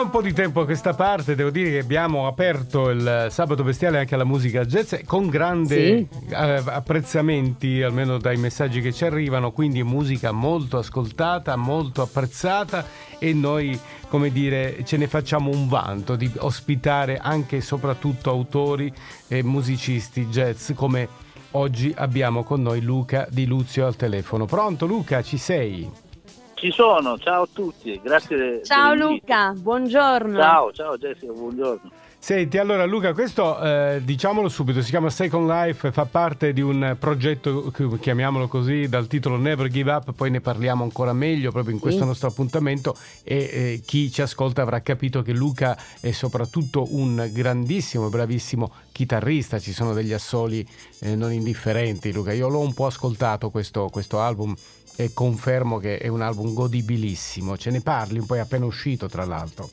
Da un po' di tempo a questa parte devo dire che abbiamo aperto il sabato bestiale anche alla musica jazz con grandi sì. Eh, apprezzamenti, almeno dai messaggi che ci arrivano, quindi musica molto ascoltata, molto apprezzata e noi, come dire, ce ne facciamo un vanto di ospitare anche e soprattutto autori e musicisti jazz come oggi abbiamo con noi Luca Di Luzio al telefono. Pronto Luca, ci sei? Ci sono, ciao a tutti, grazie. Ciao Luca, buongiorno. Ciao, ciao Jessica, buongiorno. Senti, allora Luca, questo eh, diciamolo subito, si chiama Second Life, fa parte di un progetto, chiamiamolo così, dal titolo Never Give Up, poi ne parliamo ancora meglio proprio in questo sì. nostro appuntamento e eh, chi ci ascolta avrà capito che Luca è soprattutto un grandissimo e bravissimo chitarrista, ci sono degli assoli eh, non indifferenti Luca, io l'ho un po' ascoltato questo, questo album e confermo che è un album godibilissimo. Ce ne parli un po', è appena uscito tra l'altro.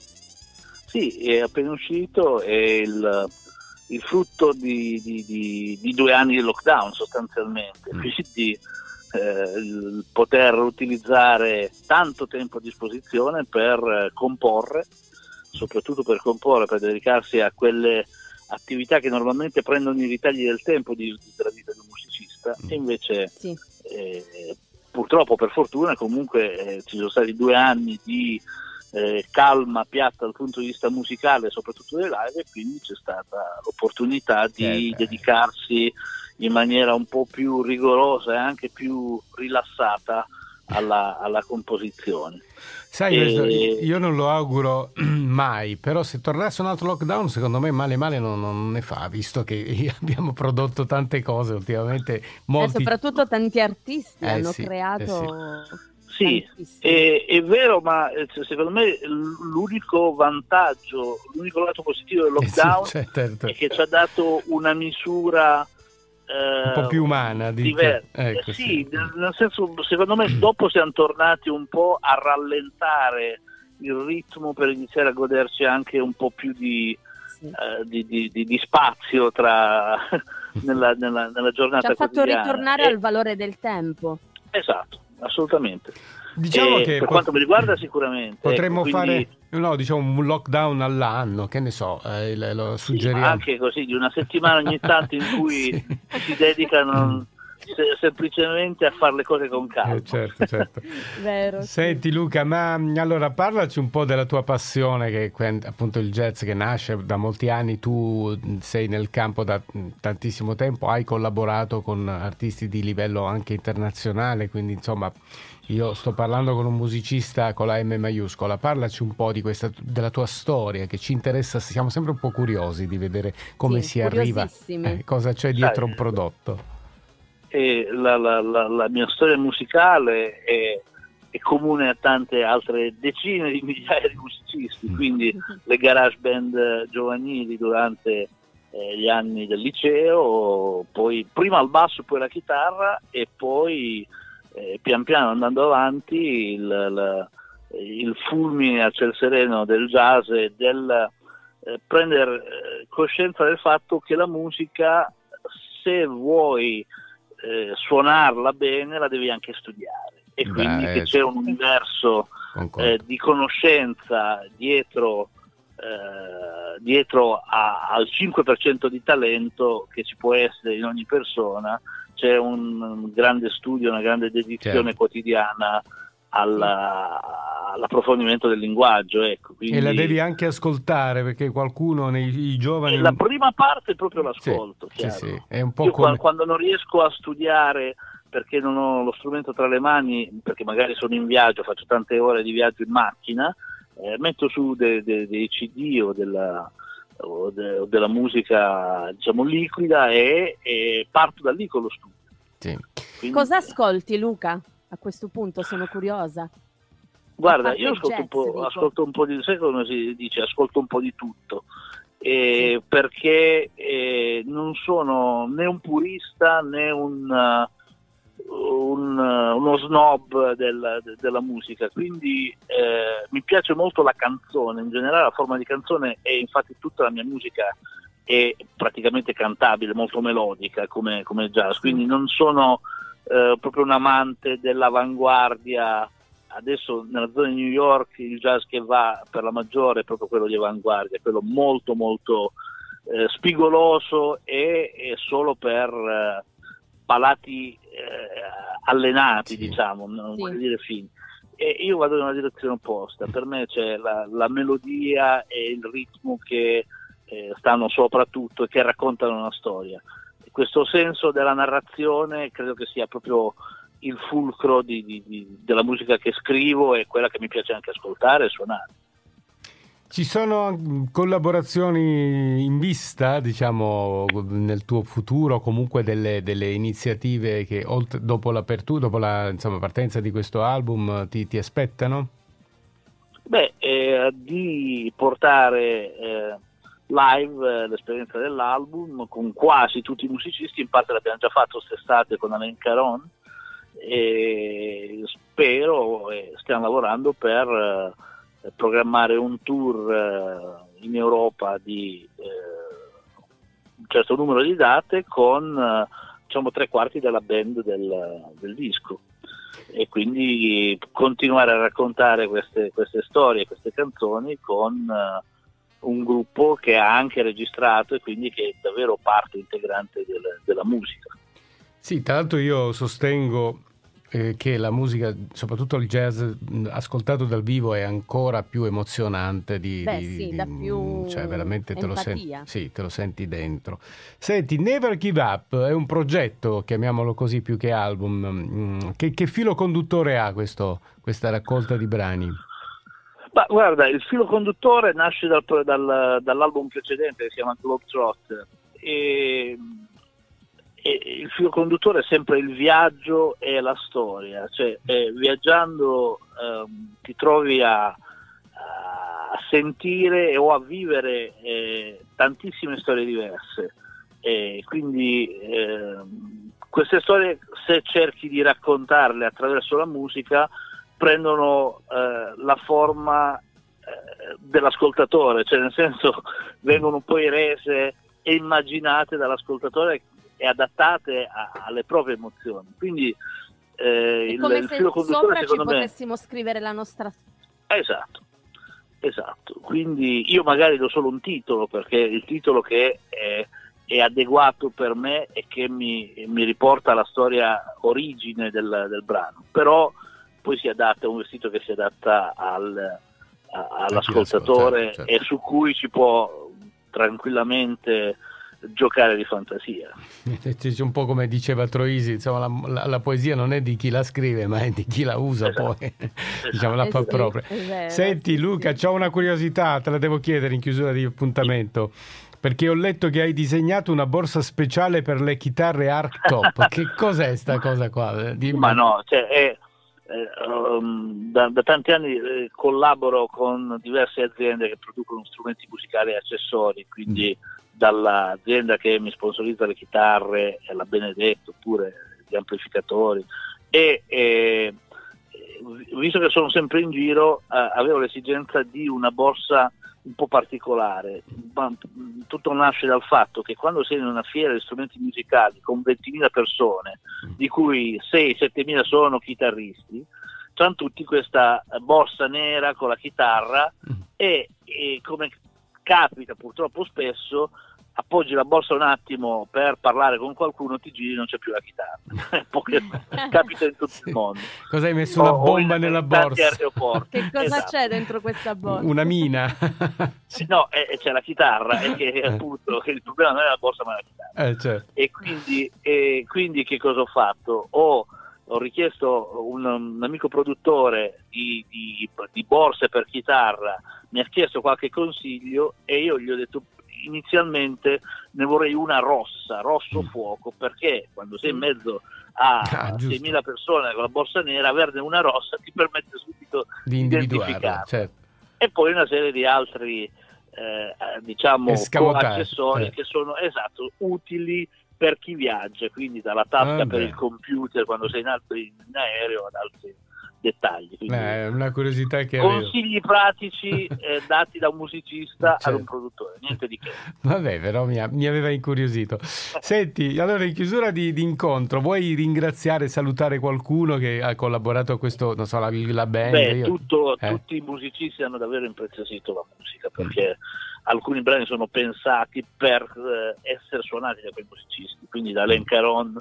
Sì, è appena uscito, è il, il frutto di, di, di, di, due anni di lockdown sostanzialmente, mm. quindi eh, il poter utilizzare tanto tempo a disposizione per comporre, soprattutto per comporre, per dedicarsi a quelle attività che normalmente prendono i ritagli del tempo di, della vita di un musicista, mm. e invece sì. eh, purtroppo per fortuna comunque eh, ci sono stati due anni di eh, calma piatta dal punto di vista musicale, soprattutto delle live, e quindi c'è stata l'opportunità di eh, dedicarsi in maniera un po' più rigorosa e anche più rilassata alla, alla composizione. Sai, e... io non lo auguro mai, però se tornasse un altro lockdown, secondo me male male non, non ne fa, visto che abbiamo prodotto tante cose ultimamente. Eh, molti... E soprattutto tanti artisti eh, hanno sì, creato... Eh sì. Sì, è, è, vero, ma eh, secondo me l'unico vantaggio, l'unico lato positivo del lockdown eh sì, certo, certo. è che ci ha dato una misura un po' più umana, diver- ecco, sì, sì, nel senso, secondo me dopo siamo tornati un po' a rallentare il ritmo per iniziare a goderci anche un po' più di, sì. uh, di, di, di spazio tra, nella, nella, nella, giornata. Ci ha fatto ritornare e... al valore del tempo. Esatto, assolutamente. Diciamo che per pot- quanto mi riguarda sicuramente. Potremmo ecco, quindi... fare no, diciamo, un lockdown all'anno, che ne so, eh, lo suggeriamo. Sì, anche così, di una settimana ogni tanto in cui sì. si dedicano semplicemente a fare le cose con calma. Eh, certo, certo. Vero, Senti Luca, ma allora parlaci un po' della tua passione, che è appunto il jazz che nasce da molti anni, tu sei nel campo da tantissimo tempo, hai collaborato con artisti di livello anche internazionale, quindi insomma io sto parlando con un musicista con la M maiuscola, parlaci un po' questa, della tua storia che ci interessa, siamo sempre un po' curiosi di vedere come sì, si arriva, eh, cosa c'è dietro un prodotto. La, la, la, la, mia storia musicale è, è, comune a tante altre decine di migliaia di musicisti, mm. quindi le garage band giovanili durante eh, gli anni del liceo, poi prima il basso, poi la chitarra e poi eh, pian piano andando avanti il, il, il, fulmine a ciel sereno del jazz e del eh, prendere eh, coscienza del fatto che la musica se vuoi eh, suonarla bene la devi anche studiare e Beh, quindi che c'è un universo eh, di conoscenza dietro eh, dietro a, al 5% di talento che ci può essere in ogni persona c'è un grande studio, una grande dedizione certo. quotidiana alla, all'approfondimento del linguaggio. Ecco. Quindi, e la devi anche ascoltare perché qualcuno nei giovani... La prima parte è proprio l'ascolto. Sì, sì, sì. È un po' Io come... quando non riesco a studiare perché non ho lo strumento tra le mani, perché magari sono in viaggio, faccio tante ore di viaggio in macchina, eh, metto su dei, dei, dei CD o della, o, de, o della musica diciamo liquida e, e, parto da lì con lo studio. Sì. Quindi, Cosa ascolti Luca? A questo punto sono curiosa. Guarda, io ascolto, jazz, un po', ascolto un po' di, sai come si dice, ascolto un po' di tutto. Eh, sì. perché eh, non sono né un purista né un, uh, un, uno snob del, de, della musica, quindi eh, mi piace molto la canzone, in generale la forma di canzone e infatti tutta la mia musica è praticamente cantabile, molto melodica come, come jazz, quindi non sono eh, proprio un amante dell'avanguardia adesso nella zona di New York il jazz che va per la maggiore è proprio quello di avanguardia, quello molto molto eh, spigoloso e, e, solo per eh, palati eh, allenati, sì. diciamo, non sì. voglio dire fini. E io vado in una direzione opposta, per me c'è la, la melodia e il ritmo che eh, stanno soprattutto e che raccontano una storia. Questo senso della narrazione credo che sia proprio il fulcro di, di, di, della musica che scrivo e quella che mi piace anche ascoltare e suonare. Ci sono collaborazioni in vista, diciamo, nel tuo futuro, comunque delle, delle iniziative che oltre, dopo l'apertura, dopo la insomma, partenza di questo album ti, ti aspettano? Beh, eh, di portare eh, live eh, l'esperienza dell'album con quasi tutti i musicisti, in parte l'abbiamo già fatto quest'estate con Alain Caron e spero e stiamo lavorando per eh, programmare un tour eh, in Europa di eh, un certo numero di date con eh, diciamo tre quarti della band del, del, disco. E quindi continuare a raccontare queste, queste storie, queste canzoni con uh, un gruppo che ha anche registrato e quindi che è davvero parte integrante del, della musica. Sì, tra l'altro io sostengo eh, che la musica, soprattutto il jazz ascoltato dal vivo è ancora più emozionante di, Beh, di, sì, di più cioè veramente te lo, senti, sì, te lo, senti, dentro. Senti, Never Give Up è un progetto, chiamiamolo così più che album, che, che filo conduttore ha questo, questa raccolta di brani? Ma guarda, il filo conduttore nasce dal, dal, dall'album precedente che si chiama Globetrotter e e il filo conduttore è sempre il viaggio e la storia, cioè eh, viaggiando eh, ti trovi a, a, sentire o a vivere eh, tantissime storie diverse. E quindi ehm, queste storie, se cerchi di raccontarle attraverso la musica, prendono eh, la forma eh, dell'ascoltatore, cioè nel senso vengono poi rese e immaginate dall'ascoltatore e adattate a, alle proprie emozioni. Quindi eh, il, il filo conduttore secondo me... potessimo scrivere la nostra Esatto, esatto. Quindi io magari do solo un titolo perché il titolo che è, è adeguato per me e che mi, mi riporta alla storia origine del, del, brano, però poi si adatta, è un vestito che si adatta al, a, all'ascoltatore certo. e su cui ci può tranquillamente giocare di fantasia. C'è un po' come diceva Troisi, insomma, la, la, la, poesia non è di chi la scrive, ma è di chi la usa esatto. poi, esatto. diciamo, la fa esatto. propria. Senti Luca, ho una curiosità, te la devo chiedere in chiusura di appuntamento. Perché ho letto che hai disegnato una borsa speciale per le chitarre Arc Top. che cos'è sta cosa qua? Dimmi. Ma no, cioè, è, eh, um, da, da, tanti anni eh, collaboro con diverse aziende che producono strumenti musicali e accessori, quindi mm. dall'azienda che mi sponsorizza le chitarre, la Benedetto, oppure gli amplificatori e, e visto che sono sempre in giro eh, avevo l'esigenza di una borsa un po' particolare. Ma, tutto nasce dal fatto che quando sei in una fiera di strumenti musicali con 20.000 persone, di cui 6-7.000 sono chitarristi, hanno tutti questa borsa nera con la chitarra mm. e, e come capita purtroppo spesso, appoggi la borsa un attimo per parlare con qualcuno, ti giri e non c'è più la chitarra. Capita in tutto sì. il mondo. Cosa hai messo una bomba nella borsa? Che cosa esatto. c'è dentro questa borsa? Una mina. sì, no, è, c'è la chitarra, è che appunto il problema non è la borsa ma la chitarra. Eh, certo. E quindi, e quindi che cosa ho fatto? Ho ho richiesto un, un amico produttore di, di, di, borse per chitarra, mi ha chiesto qualche consiglio e io gli ho detto inizialmente ne vorrei una rossa, rosso mm. fuoco, perché quando sei in mezzo a ah, 6.000 persone con la borsa nera, averne una rossa ti permette subito di identificarla. Certo. E poi una serie di altri eh, diciamo accessori certo. che sono esatto, utili per chi viaggia, quindi dalla tasca ah, per il computer quando sei in, altri, in aereo ad altri dettagli. È una curiosità che Consigli pratici eh, dati da un musicista certo. ad un produttore, niente di che. Vabbè, però mi, mi aveva incuriosito. Senti, allora in chiusura di, di, incontro, vuoi ringraziare, salutare qualcuno che ha collaborato a questo, non so, la, la band? Beh, Io... tutto, eh? tutti i musicisti hanno davvero impreziosito la musica, perché... Mm alcuni brani sono pensati per eh, essere suonati da quei musicisti, quindi da Len Caron,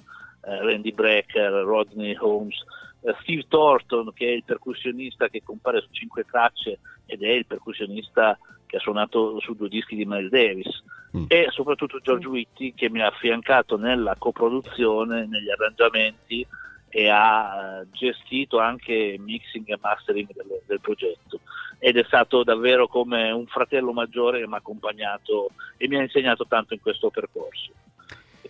eh, Randy Brecker, Rodney Holmes, eh, Steve Thornton che è il percussionista che compare su cinque tracce ed è il percussionista che ha suonato su due dischi di Miles Davis mm. e soprattutto George Whitty che mi ha affiancato nella coproduzione, negli arrangiamenti e ha eh, gestito anche mixing e mastering del, del, progetto ed è stato davvero come un fratello maggiore che mi ha accompagnato e mi ha insegnato tanto in questo percorso.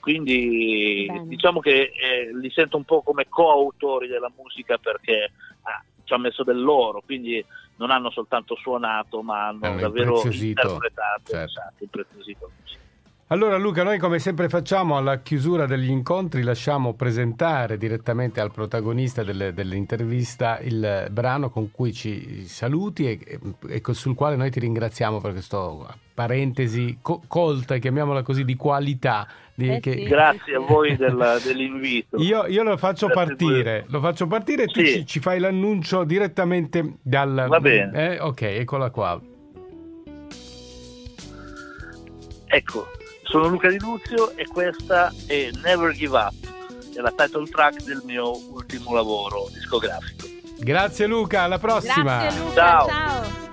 Quindi Bene. diciamo che eh, li sento un po' come coautori della musica perché ah, ci ha messo del loro, quindi non hanno soltanto suonato ma hanno, hanno davvero interpretato, certo. esatto, impreziosito la musica. Allora Luca, noi come sempre facciamo alla chiusura degli incontri lasciamo presentare direttamente al protagonista delle, dell'intervista il brano con cui ci saluti e, e, sul quale noi ti ringraziamo per questa parentesi co- colta, chiamiamola così, di qualità. Di, eh che... sì. Grazie a voi della, dell'invito. Io, io, lo faccio Grazie partire, lo faccio partire e tu sì. ci, ci, fai l'annuncio direttamente dal... Va bene. Eh, ok, eccola qua. Ecco, sono Luca Di Luzio e questa è Never Give Up, è la title track del mio ultimo lavoro discografico. Grazie Luca, alla prossima. Grazie Luca, ciao. ciao.